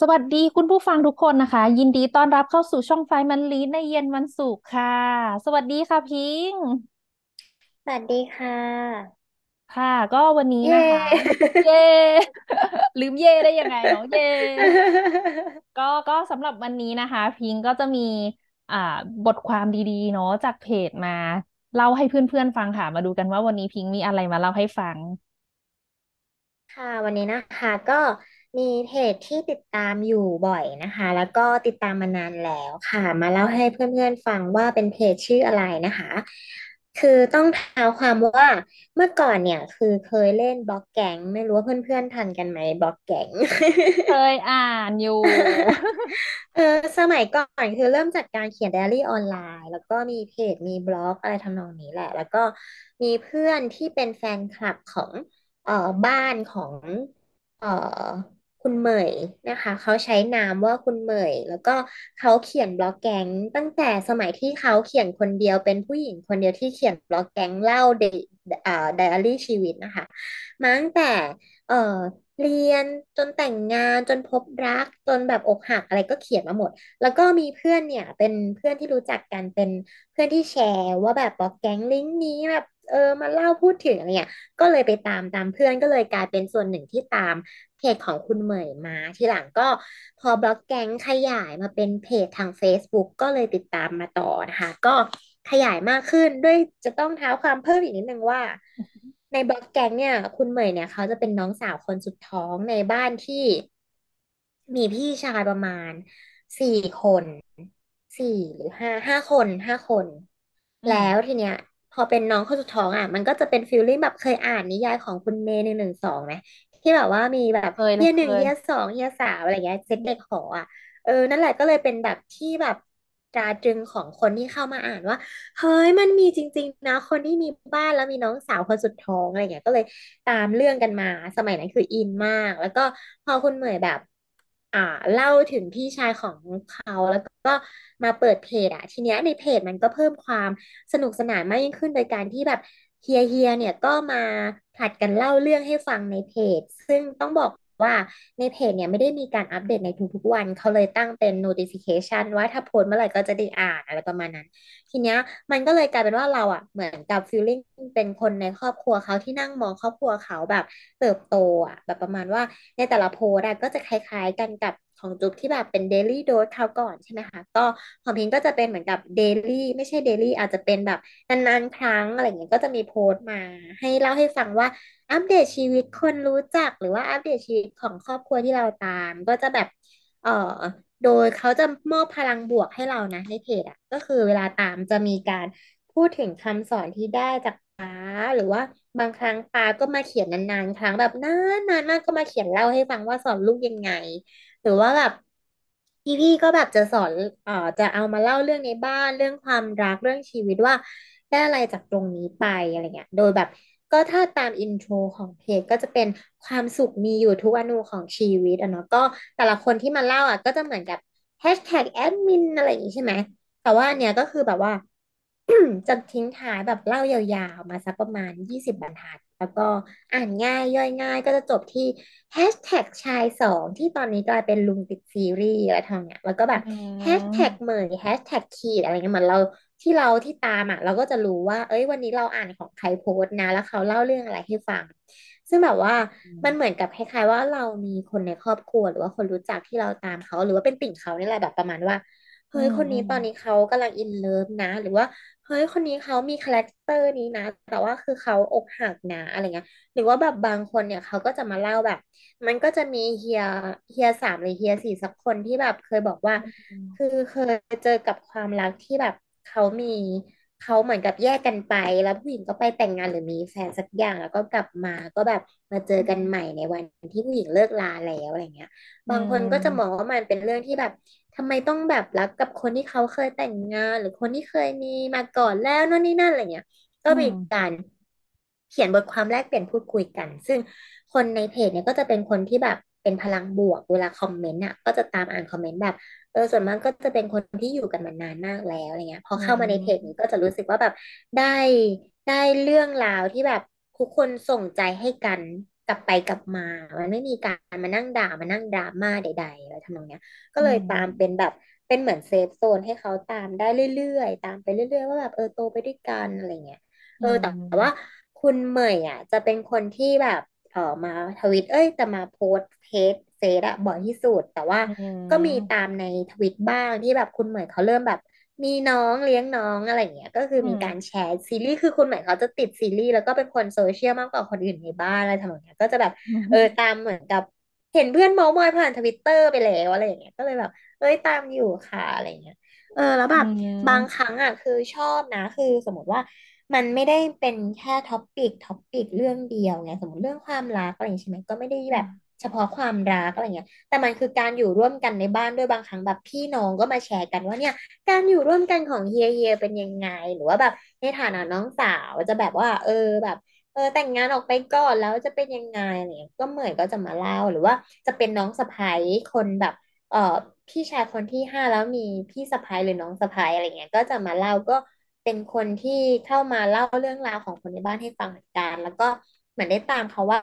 สวัสดีคุณผู้ฟังทุกคนนะคะ ยินดีต้อนรับเข้าสู่ช่องไฟมันลีในเย็นวันศุกร์ค่ะ สวัสดีค่ะพิงสวัสดีค่ะ ค่ะ ก็วันนี้นะคะ เย่ ลืมเย่ได้ยังไงเนาะเย่ ก็ก็สำหรับวันนี้นะคะ พิงก็จะมีอ่าบทความดีๆ เนาะจากเพจมา เล่าให้เพื่อนๆฟังค่ะ มาดูกันว่าวันนี้พิงมีอะไรมาเล่าให้ฟัง ค่ะ วันนี้นะคะก็ มีเพจที่ติดตามอยู่บ่อยนะคะ แล้วก็ติดตามมานานแล้วค่ะ มาเล่าให้เพื่อนๆฟังว่าเป็นเพจชื่ออะไรนะคะ คือต้องเท้าความว่าเมื่อก่อนเนี่ย คือเคยเล่นบล็อกแก๊งไม่รู้ว่าเพื่อนๆทันกันไหมบล็อกแก๊ง เคยอ่านอยู่ เออสมัยก่อนคือเริ่มจากการเขียนไดอารี่ออนไลน์ แล้วก็มีเพจมีบล็อกอะไรทำนองนี้แหละ แล้วก็มีเพื่อนที่เป็นแฟนคลับของเอ่อบ้านของ เอ่อ คุณเหมยนะคะ เขาใช้นามว่าคุณเหมย แล้วก็เขาเขียนบล็อกแก๊งตั้งแต่สมัยที่เขาเขียนคนเดียวเป็นผู้หญิงคนเดียวที่เขียนบล็อกแก๊งเล่าเดอ่าไดอารี่ชีวิตนะคะ มาตั้งแต่เอ่อเรียนจนแต่งงานจนพบรักจนแบบอกหักอะไรก็เขียนมาหมด แล้วก็มีเพื่อนเนี่ยเป็นเพื่อนที่รู้จักกันเป็นเพื่อนที่แชร์ว่าแบบบล็อกแก๊งลิงก์นี้แบบ เออมาเล่าพูดถึงอะไรเงี้ยก็เลยไปตามตามเพื่อนก็เลยกลายเป็นส่วนหนึ่งที่ตามเพจของคุณเหมยมา ทีหลังก็พอบล็อกแก๊งขยายมาเป็นเพจทาง Facebook ก็เลยติดตามมาต่อนะคะก็ขยายมากขึ้นด้วยจะต้องเท้าความเพิ่มอีกนิดนึงว่า ในบล็อกแก๊งเนี่ย คุณเหมยเนี่ยเขาจะเป็นน้องสาวคนสุดท้องในบ้านที่มีพี่ชายประมาณสี่คนสี่หรือห้าห้าคนห้าคน แล้วทีเนี้ย พอเป็นน้องคนสุดท้องอะ มันก็จะเป็นฟีลลิ่งแบบเคยอ่านนิยายของคุณเมย์หนึ่งหนึ่งสองไหมที่แบบว่ามีแบบเคยเยียหนึ่งเคยเยียสองเยียสามอะไรเงี้ยเซ็ตเด็กหออะเออนั่นแหละก็เลยเป็นแบบที่แบบตราตรึงของคนที่เข้ามาอ่านว่าเฮ้ยมันมีจริง ๆ นะ คนที่มีบ้านแล้วมีน้องสาวคนสุดท้องอะไรเงี้ยก็เลยตามเรื่องกันมาสมัยนั้นคืออินมาก แล้วก็พอคุณเหมยแบบ อ่าเล่าถึงพี่ชายของเขาแล้วก็มาเปิดเพจอะทีเนี้ยในเพจมันก็เพิ่มความสนุกสนานมากยิ่งขึ้นโดยการที่แบบเฮียเฮียเนี่ยก็มาผลัดกันเล่าเรื่องให้ฟังในเพจ ซึ่งต้องบอก ว่าในเพจเนี่ยไม่ได้มีการอัปเดตในทุกๆวัน เขาเลยตั้งเป็น notification ว่าถ้าโพสเมื่อไหร่ก็จะได้อ่านอะไรประมาณนั้น ทีเนี้ยมันก็เลยกลายเป็นว่าเราอะเหมือนกับ feeling เป็นคนในครอบครัวเขาที่นั่งมองครอบครัวเขาแบบเติบโตอะแบบประมาณว่าในแต่ละโพสอะก็จะคล้ายๆกันกับ ของจุ๊บที่แบบเป็น daily dose คราวก่อนใช่ไหมคะ ก็ของพิงก็จะเป็นเหมือนกับ daily ไม่ใช่ daily อาจจะเป็นแบบนานๆครั้งอะไรเงี้ยก็จะมีโพสต์มา ให้เล่าให้ฟังว่าอัปเดตชีวิตคนรู้จักหรือว่าอัปเดตชีวิตของครอบครัวที่เราตาม ก็จะแบบเอ่อโดยเขาจะมอบพลังบวกให้เรานะในเพจอะก็คือเวลาตามจะมีการพูดถึงคำสอนที่ได้จากป้าหรือว่าบางครั้งป้าก็มาเขียนนานๆ ครั้งแบบนานนานมากก็มาเขียนเล่าให้ฟังว่าสอนลูกยังไง หรือว่าแบบพี่พี่ก็แบบจะสอนเอ่อจะเอามาเล่าเรื่องในบ้านเรื่องความรักเรื่องชีวิตว่าได้อะไรจากตรงนี้ไปอะไรเงี้ย โดยแบบก็ถ้าตาม intro ของเพจก็จะเป็นความสุขมีอยู่ทุกอณูของชีวิตอะเนาะก็แต่ละคนที่มาเล่าอะก็จะเหมือนกับแฮชแท็กแอดมินอะไรอย่างงี้ใช่ไหมแต่ว่าอันเนี้ยก็คือแบบว่า จะทิ้งท้ายแบบเล่ายาวๆมาสักประมาณยี่สิบบรรทัด แล้วก็อ่านง่ายย่อยง่ายก็จะจบที่แฮชแท็กชายสองที่ตอนนี้กลายเป็นลุงติดซีรีส์อะไรทางเนี้ย แล้วก็แบบอืแฮชแท็กเหมมยแฮชแท็กขีดอะไรเงี้ยเหมือนเราที่เราที่ตามอะ เราก็จะรู้ว่า เอ้ย วันนี้เราอ่านของใครโพสต์นะ แล้วเขาเล่าเรื่องอะไรให้ฟัง ซึ่งแบบว่ามันเหมือนกับคล้ายๆว่าเรามีคนในครอบครัวหรือว่าคนรู้จักที่เราตามเขาหรือว่าเป็นติ่งเขานี่แหละแบบประมาณว่าอืเฮ้ยมอืมคนนี้ตอนนี้เขากำลัง in love นะ หรือว่า เฮ้ยคนนี้เขามี character นี้นะ แต่ว่าคือเขาอกหักนะอะไรเงี้ย หรือว่าแบบบางคนเนี่ยเขาก็จะมาเล่าแบบ มันก็จะมีเฮียเฮียสามหรือเฮียสี่สักคนที่แบบเคยบอกว่าอืมคือเคยเจอกับความรักที่แบบเขามี เขาเหมือนกับแยกกันไป แล้วผู้หญิงก็ไปแต่งงานหรือมีแฟนสักอย่างแล้วก็กลับมาก็แบบมาเจอกันใหม่ในวันที่ผู้หญิงเลิกลาแล้วอะไรเงี้ย บางคนก็จะมองว่ามันเป็นเรื่องที่แบบทำไมต้องแบบรักกับคนที่เขาเคยแต่งงาน หรือคนที่เคยมีมาก่อนแล้วโน่นนี่นั่นอะไรเงี้ย ก็มีการเขียนบทความแลกเปลี่ยนพูดคุยกัน ซึ่งคนในเพจเนี่ยก็จะเป็นคนที่แบบ เป็นพลังบวก เวลาคอมเมนต์อะ ก็จะตามอ่านคอมเมนต์แบบ เออส่วนมากก็จะเป็นคนที่อยู่กันมานานมากแล้วอะไรเงี้ยพออืเข้ามาในเพจนี้มก็จะรู้สึกว่าแบบได้ได้เรื่องราวที่แบบทุกคนส่งใจให้กันกลับไปกลับมา มันไม่มีการมานั่งด่ามานั่งดราม่าใดๆอะไรทำนองเนี้ย ก็อืเลยตามเป็นมแบบเป็นเหมือน safe zone ให้เขาตามได้เรื่อยๆ ตามไปเรื่อยๆ ว่าแบบเออโตไปด้วยกันอะไรเงี้ยอืเออแต่ว่ามคุณเหมยอะ จะเป็นคนที่แบบ เออมาทวิตเอ้ย แต่มาโพสต์เทสเฟซอะบ่อยที่สุด แต่ว่าอืก็มีตามมในทวิตบ้างที่แบบคุณเหมยเขาเริ่มแบบ มีน้องเลี้ยงน้องอะไรเงี้ย ก็คืออืมมีการแชร์ซีรีส์คือคุณเหมยเขาจะติดซีรีส์แล้วก็เป็นคนโซเชียลมากกว่าคนอื่นในบ้านอะไรทำนองเนี้ยก็จะแบบอืเออตามมเหมือนกับเห็นเพื่อนเมาท์มอยผ่านทวิตเตอร์ไปแล้วอะไรอย่างเงี้ยก็เลยแบบเอ้ยตามอยู่ค่ะอะไรเงี้ยเออแล้วอืแบบบางครั้งอะคือชอบนะ คือสมมติว่า มันไม่ได้เป็นแค่ topic topic เรื่องเดียวไงสมมติเรื่องความรักอะไรอย่างงี้ใช่ไหมก็ไม่ได้แบบเฉพาะความรักอะไรเงี้ย แต่มันคือการอยู่ร่วมกันในบ้านด้วยบางครั้งแบบพี่น้องก็มาแชร์กันว่าเนี่ย การอยู่ร่วมกันของเฮียเฮียเป็นยังไง หรือว่าแบบในฐานะน้องสาวจะแบบว่า เออแบบ เออ แต่งงานออกไปก่อนแล้วจะเป็นยังไงอะไรเงี้ยก็เหมยก็จะมาเล่าหรือว่าจะเป็นน้องสะใภ้คนแบบ เออพี่ชายคนที่ห้าแล้วมีพี่สะใภ้หรือน้องสะใภ้อะไรเงี้ยก็จะมาเล่าก็ เป็นคนที่เข้ามาเล่าเรื่องราวของคนในบ้านให้ฟังเหมือนกัน แล้วก็เหมือนได้ตามเขาว่า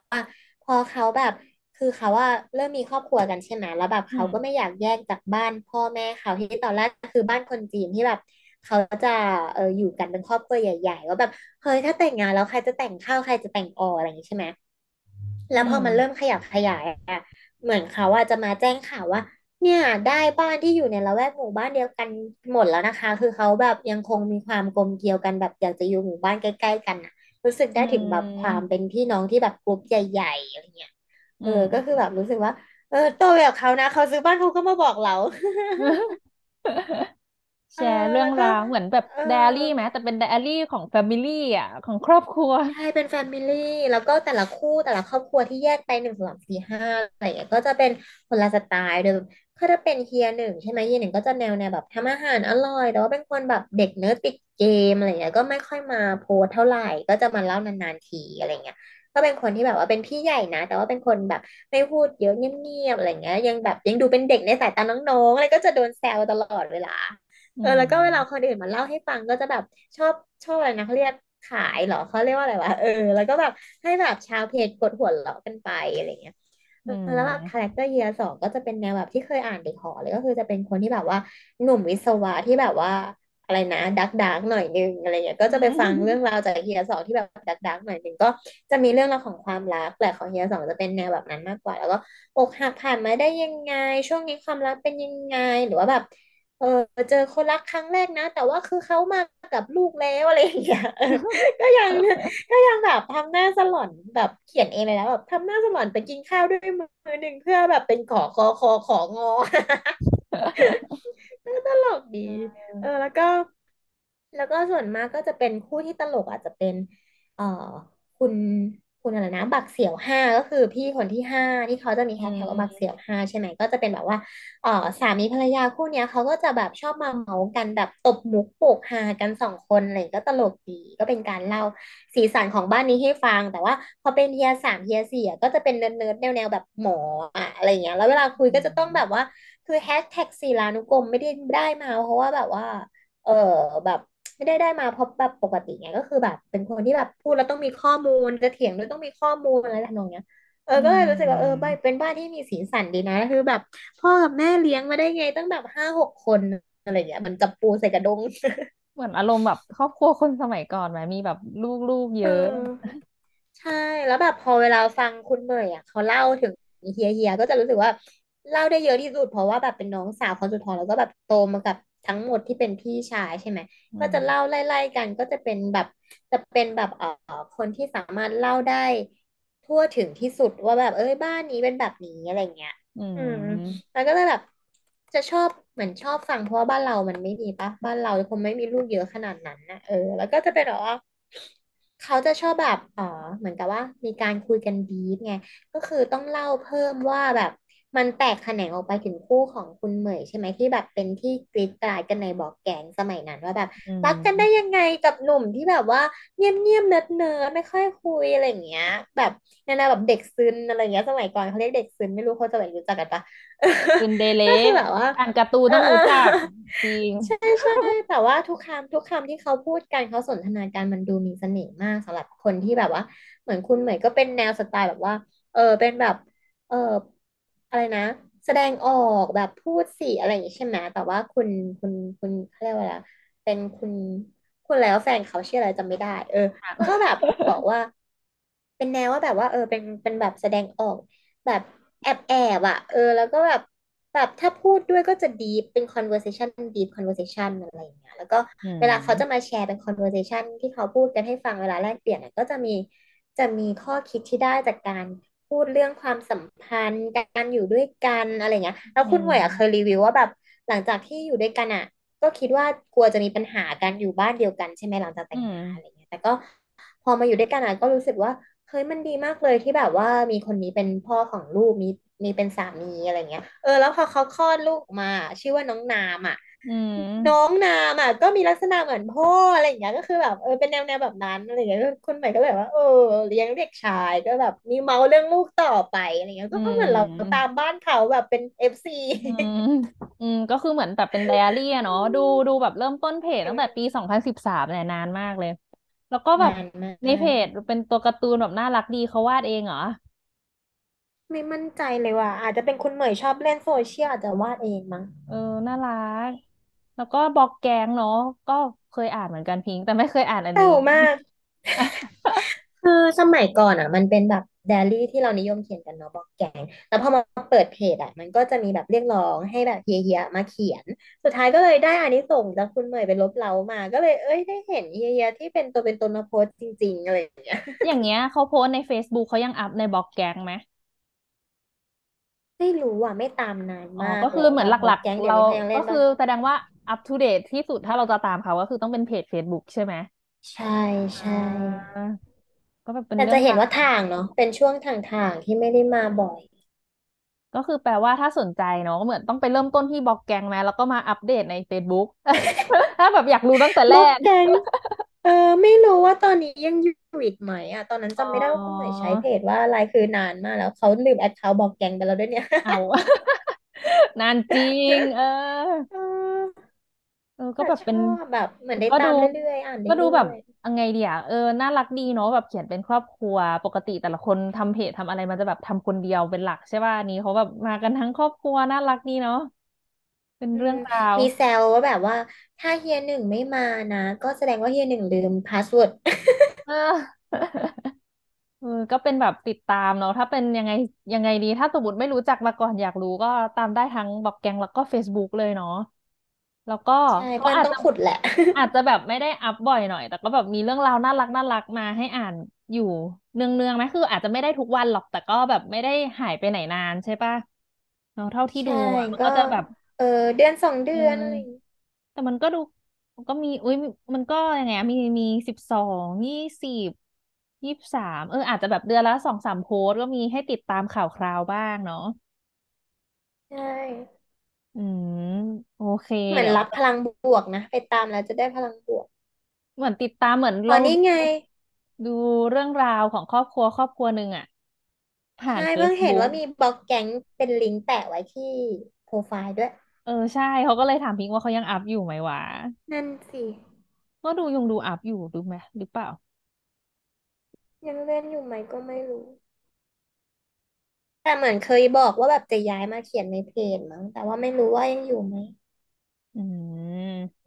พอเขาแบบ คือเขาว่าเริ่มมีครอบครัวกันใช่ไหมแล้วแบบเขาก็ไม่อยากแยกจากบ้านพ่อแม่เขาที่ตอนแรกคือบ้านคนจีนที่แบบเขาจะเอออยู่กันเป็นครอบครัวใหญ่ๆว่าแบบเฮ้ยถ้าแต่งงานแล้วใครจะแต่งข้าวใครจะแต่งออะไรอย่างนี้ใช่ไหมแล้วพอมันเริ่มขยับขยายอะเหมือนเขาอะจะมาแจ้งข่าวว่า เนี่ยได้บ้านที่อยู่ในละแวกหมู่บ้านเดียวกันหมดแล้วนะคะ คือเขาแบบยังคงมีความกลมเกลียวกันแบบอยากจะอยู่หมู่บ้านใกล้ๆกันอะรู้สึกอืได้ถึงแบบความมเป็นพี่น้องที่แบบกรุ๊ปใหญ่ๆอะไรเงี้ยอืเออก็คือมแบบรู้สึกว่า เออโตไปกับเขานะเขาซื้อบ้านเขาก็มาบอกเราเอแชอร์เรื่องแล้วก็ราวเหมือนแบบเออไดอารี่ไหมแต่เป็นไดอารี่ของ family อะของครอบครัวใช่เป็น family แล้วก็แต่ละคู่แต่ละครอบครัวที่แยกไปหนึ่งสองสามสี่ห้าอะไรอย่างเงี้ยก็จะเป็นคนละสไตล์โด ยก็ถ้าเป็นเฮียหนึ่งใช่ไหมเฮียหนึ่งก็จะแนวแนวแบบทำอาหารอร่อย แต่ว่าเป็นคนแบบเด็กเนื้อติดเกมอะไรเงี้ยก็ไม่ค่อยมาโพสต์เท่าไหร่ ก็จะมาเล่านานๆทีอะไรเงี้ยก็เป็นคนที่แบบว่าเป็นพี่ใหญ่นะ แต่ว่าเป็นคนแบบไม่พูดเยอะเงียบๆอะไรเงี้ย ยังแบบยังดูเป็นเด็กในสายตาน้องๆอะไรก็จะโดนแซวตลอดเวลาอืเออแล้วก็เวลาคนอื่นมาเล่าให้ฟังก็จะแบบชอบชอบอะไรนะเขาเรียกขายเหรอเขาเรียกว่าอะไรวะเออ แล้วก็แบบให้แบบชาวเพจกดหัวเราะกันไปอะไรเงี้ยเออือ แล้วแบบ character เฮียสองก็จะเป็นแนวแบบที่เคยอ่านเด็กหอเลยก็คือจะเป็นคนที่แบบว่าหนุ่มวิศวะที่แบบว่าอะไรนะดักดักหน่อยนึงอะไรเงี้ยก็อืจะไปฟังเรื่องราวจากเฮียสองที่แบบดักดักหน่อยนึงก็จะมีเรื่องราวของความรักแต่ของเฮียสองจะเป็นแนวแบบนั้นมากกว่า แล้วก็อกหักผ่านมาได้ยังไง ช่วงนี้ความรักเป็นยังไง หรือว่าแบบ เออเจอคนรักครั้งแรกนะ แต่ว่าคือเขามากับลูกแล้วอะไรอย่างเงี้ยเออก็ยังก็ยังแบบทำหน้าสลอนแบบเขียนเองเลยนะแบบทำหน้าสลอนไปกินข้าวด้วยมือหนึ่งเพื่อแบบเป็นขอคอคอของอ ก็ตลกดี เออ แล้วก็ แล้วก็ส่วนมากก็จะเป็นคู่ที่ตลกอาจจะเป็น เอ่อ คุณ คุณอะไรนะ บักเสี่ยวห้าก็คือพี่คนที่ห้าที่เขาจะมีอืแฮชแท็กว่าบักเสี่ยวห้าใช่ไหมก็จะเป็นแบบว่าเอ่อสามีภรรยาคู่เนี้ยเขาก็จะแบบชอบมาเม้ากันแบบตบมุกโปกฮากันสองคนอะไรก็ตลกดีก็เป็นการเล่าสีสันของบ้านนี้ให้ฟัง แต่ว่าพอเป็นเทียร์สามเทียร์สี่อะก็จะเป็นเนิร์ดๆแนวแนวแบบหมออะอะไรเงี้ยแล้วเวลาคุยอืก็จะต้องแบบว่าคือแฮชแท็กศิลานุกรมไม่ได้ได้มาเพราะว่าแบบว่า เออแบบ ไม่ได้ได้มาเพราะแบบปกติไงก็คือแบบ เป็นคนที่แบบพูดแล้วต้องมีข้อมูลจะเถียงด้วยต้องมีข้อมูลอะไรทำนองเนี้ยเอออืก็เลยรู้สึกว่าเออมบ้านเป็นบ้านที่มีสีสันดีนะคือแบบ พ่อกับแม่เลี้ยงมาได้ไงตั้งแบบห้าหกคนอะไรอย่างเงี้ยมันกับปูใส่กระดง เหมือนอารมณ์แบบครอบครัวคนสมัยก่อนไหมมีแบบลูกๆเยเอะออใช่แล้วแบบพอเวลาฟังคุณเมย์อะเขาเล่าถึงเฮียเฮียก็จะรู้สึกว่าเล่าได้เยอะที่สุดเพราะว่าแบบเป็นน้องสาวคนสุดท้องแล้วก็แบบโตมากับ ทั้งหมดที่เป็นพี่ชายใช่ไหมอืก็จะเล่ามไล่ๆกันก็จะเป็นแบบจะเป็นแบบเอ่อคนที่สามารถเล่าได้ ทั่วถึงที่สุดว่าแบบเอ้ยบ้านนี้เป็นแบบนี้อะไรเงี้ย อือืมมแล้วก็เลยแบบจะชอบเหมือนชอบฟังเพราะว่าบ้านเรามันไม่มีปะบ้านเราคงไม่มีลูกเยอะขนาดนั้นนะเออ แล้วก็จะเป็นแบบว่าเขาจะชอบแบบเออเหมือนกับว่า มีการคุยกันดีฟไงก็คือต้องเล่าเพิ่มว่าแบบ มันแตกแขนงออกไปถึงคู่ของคุณเหมยใช่ไหมที่แบบเป็นที่กรีดกรายกันในบอกแก๊งสมัยนั้นว่าแบบอืรักกันได้มยังไงกับหนุ่มที่แบบว่าเงียบเงียบ nerd nerd ไม่ค่อยคุยอะไรอย่างเงี้ย แบบแนวๆแบบเด็กซึนอะไรอย่างเงี้ยสมัยก่อนเขาเรียกเด็กซึนไม่รู้เขาจะแบบรู้จักกันปะซึนเดเระก็คือแบบว่าอ่านการ์ตูนเออเออต้องรู้จักจริงใช่ใช่แต่ว่าทุกคำทุกคำที่เขาพูดกันเขาสนทนากันมันดูมีเสน่ห์มากสำหรับคนที่แบบว่า เหมือนคุณเหมยก็เป็นแนวสไตล์แบบว่า เออเป็นแบบเออ อะไรนะ แสดงออกแบบพูดสิอะไรอย่างนี้ใช่ไหมแต่ว่าคุณคุณคุณเขาเรียกว่าอะไรเป็นคุณคุณแล้วแฟนเขาชื่ออะไรจำไม่ได้ เออ ก็แบบบอกว่า เป็นแนวว่าแบบว่า เออ เป็นเป็นแบบแสดงออก แบบแอบแอบอะ เออ แล้วก็แบบแบบถ้าพูดด้วยก็จะ deep เป็น conversation deep conversation อะไรอย่างเงี้ยแล้วก็อืเวลาเขาจะมมาแชร์เป็น conversation ที่เขาพูดกันให้ฟังเวลาแลกเปลี่ยนเนี่ยก็จะมีจะมีข้อคิดที่ได้จากการ พูดเรื่องความสัมพันธ์การอยู่ด้วยกันอะไรเงี้ยแล้วอืคุณหน่วยอะเคยรีมวิวว่าแบบหลังจากที่อยู่ด้วยกันอะ ก็คิดว่ากลัวจะมีปัญหากันอยู่บ้านเดียวกันใช่ไหมหลังจากแต่อืมงงานอะไรเงี้ยแต่ก็พอมาอยู่ด้วยกันอะก็รู้สึกว่าเฮ้ยมันดีมากเลยที่แบบว่ามีคนนี้เป็นพ่อของลูกมีมีเป็นสามีอะไรเงี้ยเออแล้วพอเขาคลอดลูกออกมา ชื่อว่าน้องนามอะอื น้อมงนามอะก็มีลักษณะเหมือนพ่ออะไรอย่างเงี้ยก็คือแบบเออเป็นแนวแนวแบบนั้นอะไรเงี้ยคุณใหม่ก็แบบว่าเออเลี้ยงเด็กชายก็แบบมีเมาเรื่องลูกต่อไปอะไรเงี้ยอืก็เหมือนเราตามบ้านเขาแบบเป็น FC อืมอืมก็คือเหมือนแบบเป็นไดอารี่อะเนาะดูดูแบบเริ่มต้นเพจตั้งแต่ปีสองพันสิบสามเนี่ยนานมากเลย แล้วก็แบบนานมาในเพจก็เป็นตัวการ์ตูนแบบน่ารักดีเขาวาดเองเหรอไม่มั่นใจเลยว่าอาจจะเป็นคุณเหมยชอบเล่นโซเชียลอาจจะวาดเองมั้งเออน่ารัก แล้วก็ Bloggang เนาะก็เคยอ่านเหมือนกันพิงค์แต่ไม่เคยอ่านอันนี้เก่ามาก คือสมัยก่อนอะ มันเป็นแบบไดอารี่ที่เรานิยมเขียนกันเนาะบอกแกง แล้วพอมาเปิดเพจอะ มันก็จะมีแบบเรียกร้องให้แบบเฮียๆมาเขียน สุดท้ายก็เลยได้อานิสงส์จากคุณเหมยไปลบเล้ามา ก็เลยเอ้ยได้เห็นเฮียๆที่เป็นตัวเป็นตนมาโพสต์จริงๆอะไรอย่างเงี้ย อย่างเงี้ยเขาโพสต์ใน Facebook เขายังอัพในบล็อกแกงไหมไม่รู้อะไม่ตามนานอ๋อมากก็คือเหมือนหแล้วอะบอลักๆเรากแก๊งเดี๋ยวนี้เขายังเล่ก็คือนปะแสดงว่า อัปทูเดตที่สุดถ้าเราจะตามเขาก็คือต้องเป็นเพจ Facebook ใช่ไหมใช่อ่ใช่าก็แบบเป็นแต่เรื่องราจะเห็นว่าวทางเนาะเป็นช่วงทางทางที่ไม่ได้มาบ่อย ก็คือแปลว่าถ้าสนใจเนาะก็เหมือนต้องไปเริ่มต้นที่บล็อกแกงไหมแล้วก็มาอัปเดตใน Facebook ถ้าแบบอยากรู้ตั้งแต่แรบอกก แก๊งเออไม่รู้ว่าตอนนี้ยังอยู่อีกไหมอะ ตอนนั้นอ๋จำไม่ได้ว่าคุณหมอวยใช้เพจว่าอะไรคือนานมากแล้วเขาลืมแอคเคาท์บอกแกงไปแล้วด้วยเนี่ย เอา นานจริง เออ เออเออ ก็แต่แบบเป็นชอบแบบเหมือนได้ก็ดูตามเรื่อยๆ อ่านก็ดูแบบเรื่อยยังไงเดียเออน่ารักดีเนาะแบบเขียนเป็นครอบครัวปกติแต่ละคนทำเพจทำอะไรมันจะแบบทำคนเดียวเป็นหลักใช่ป่ะอันนี้เขาแบบมากันทั้งครอบครัวน่ารักดีเนาะเป็นๆอืมเรื่องราว มีแซวว่าแบบว่า ถ้าเฮียหนึ่งไม่มานะ ก็แสดงว่าเฮียหนึ่งลืม password เออ เออก็เป็นแบบติดตามเนาะถ้าเป็นยังไงยังไงดี ถ้าสมมติไม่รู้จักมาก่อนอยากรู้ก็ตามได้ทั้งบอกแกงแล้วก็ Facebook เลยเนาะ แล้วก็ใช่เพื่อนต้อเขาอาจจะงขุดแหละ อาจจะแบบไม่ได้อัพบ่อยหน่อย แต่ก็แบบมีเรื่องราวน่ารักน่ารักมาให้อ่านอยู่เนืองเนืองไหมคือ อาจจะไม่ได้ทุกวันหรอกแต่ก็แบบไม่ได้หายไปไหนนานใช่ปะเนาะเท่าที่ดูใช่อะมันก็ก็จะแบบ เออเดือนสองเดือืมอนอะไรอย่างงี้แต่มันก็ดูมันก็มีอุ้ยมันก็ยังไงอะมีมีสิบสองยี่สิบยี่สิบสามเอออาจจะแบบเดือนละสองสามโพสต์ก็มีให้ติดตามข่าวคราวบ้างเนาะใช่ อืม โอเคเดี๋ยวเหมือนรับพลังบวกนะ ไปตามแล้วจะได้พลังบวกเหมือนติดตามเหมือนอ๋อเราดูนี่ไง ดูเรื่องราวของครอบครัวครอบครัวหนึ่งอะ ผ่าน ใช่เพิ่งเห็น Facebook ว่ามีบล็อกแก๊งเป็นลิงก์แปะไว้ที่โปรไฟล์ด้วย เออใช่เขาก็เลยถามพิงค์ว่าเขายังอัพอยู่ไหมวะนั่นสิ ก็ดูยังดูอัพอยู่ดูไหมหรือเปล่า ยังเล่นอยู่ไหมก็ไม่รู้ แต่เหมือนเคยบอกว่าแบบจะย้ายมาเขียนในเพจมั้งแต่ว่าไม่รู้ว่ายังอยู่ไหมอืม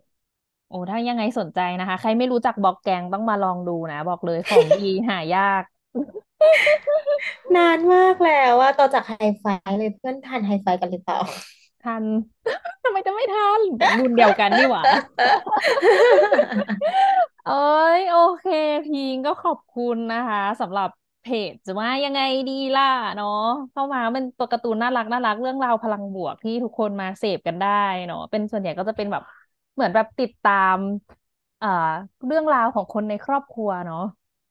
โอ้ถ้ายังไงสนใจนะคะ ใครไม่รู้จักบล็อกแกงต้องมาลองดูนะ บอกเลยของดีหายาก นานมากแล้วว่าต่อจากไฮไฟเลยเพื่อนทันไฮไฟกันหรือเปล่า ทัน ทำไมจะไม่ทันรุ่นเดียวกันนี่หว่า เอ้ย โอเคพิงก็ขอบคุณนะคะสำหรับ เพเพจจะว่ายังไงดีล่ะเนาะเข้ามาเป็นตัวการ์ตูนน่ารักน่ารักเรื่องราวพลังบวกที่ทุกคนมาเสพกันได้เนาะเป็นส่วนใหญ่ก็จะเป็นแบบเหมือนแบบติดตามเอ่อเรื่องราวของคนในครอบครัวเนาะ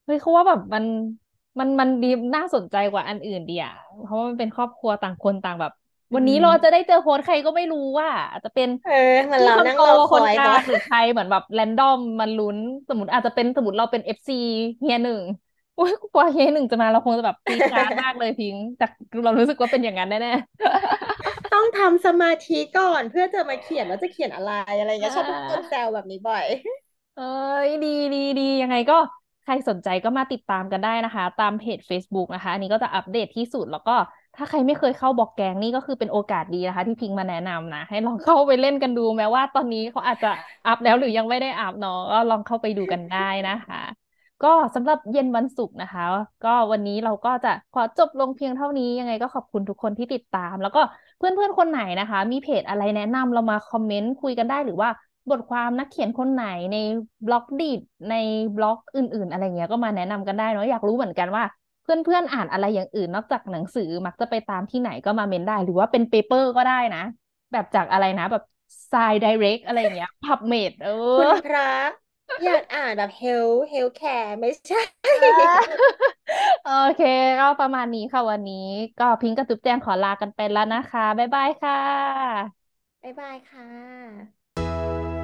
เฮ้ยเขาว่าแบบมันมันมันดีน่าสนใจกว่าอันอื่นดีอะเพราะว่ามันเป็นครอบครัวต่างคนต่างแบบอืวันนี้เราจะมได้เจอโค้ชใครก็ไม่รู้ว่าอาจจะเป็นเออเหมันพี่เราคนโตนั่งรอคคนกลาอยเขางหรือใครเหมือนแบบแรนดอมมันลุ้นสมมติอาจจะเป็นสมมติเราเป็นเอฟซีเฮียหนึ่ง อุ้ยกว่าเฮียหนึ่งจะมาเราคงจะแบบกรี๊ดกราดมากเลยพิงค์แต่เรารู้สึกว่าเป็นอย่างนั้นแน่ต้องทำสมาธิก่อนเพื่อจะมาเขียนว่าจะเขียนอะไรอะไรๆเงี้ยชอบโดนแซวแบบนี้บ่อย เอ้ยดีดีดียังไงก็ใครสนใจก็มาติดตามกันได้นะคะ ตามเพจ Facebook นะคะ อันนี้ก็จะอัปเดตที่สุดแล้วก็ถ้าใครไม่เคยเข้าบล็อกแกงนี่ก็คือเป็นโอกาสดีนะคะ ที่พิงค์มาแนะนำนะ ให้ลองเข้าไปเล่นกันดูแม้ว่าตอนนี้เขาอาจจะอัพแล้วหรือยังไม่ได้อัพเนาะก็ลองเข้าไปดูกันได้นะคะ ก็สำหรับเย็นวันศุกร์นะคะ ก็วันนี้เราก็จะขอจบลงเพียงเท่านี้ยังไงก็ขอบคุณทุกคนที่ติดตาม แล้วก็เพื่อนๆคนไหนนะคะ มีเพจอะไรแนะนำเรามาคอมเมนต์คุยกันได้หรือว่าบทความนักเขียนคนไหนใน Blockdit ในบล็อกอื่น ๆ อะไรเงี้ยก็มาแนะนำกันได้เนาะอยากรู้เหมือนกันว่าเพื่อนๆอ่านอะไรอย่างอื่นนอกจากหนังสือมักจะไปตามที่ไหนก็มาเมนต์ได้ หรือว่าเป็น paper ก็ได้นะ แบบจากอะไรนะ แบบ Sci Direct อะไรเงี้ย PubMed เออ คุณพระ อยากอ่านแบบ health healthcare ไม่ใช่ โอเค ก็ประมาณนี้ค่ะวันนี้ ก็พิงค์กับจุ๊บแจงขอลากันไปแล้วนะคะ บ๊ายบายค่ะ บ๊ายบายค่ะ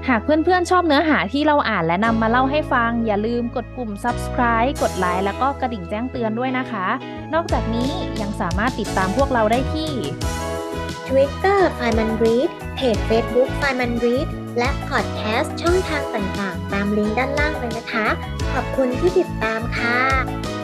หากเพื่อนๆชอบเนื้อหาที่เราอ่านและนำมาเล่าให้ฟัง อย่าลืมกดปุ่ม subscribe กดไลค์แล้วก็กระดิ่งแจ้งเตือนด้วยนะคะ นอกจากนี้ยังสามารถติดตามพวกเราได้ที่ Twitter f i n e m a n Read เพจ Facebook f i n e m a n Read และพอดแคสต์ช่องทางต่างๆ ตามลิงก์ด้านล่างเลยนะคะ ขอบคุณที่ติดตามค่ะ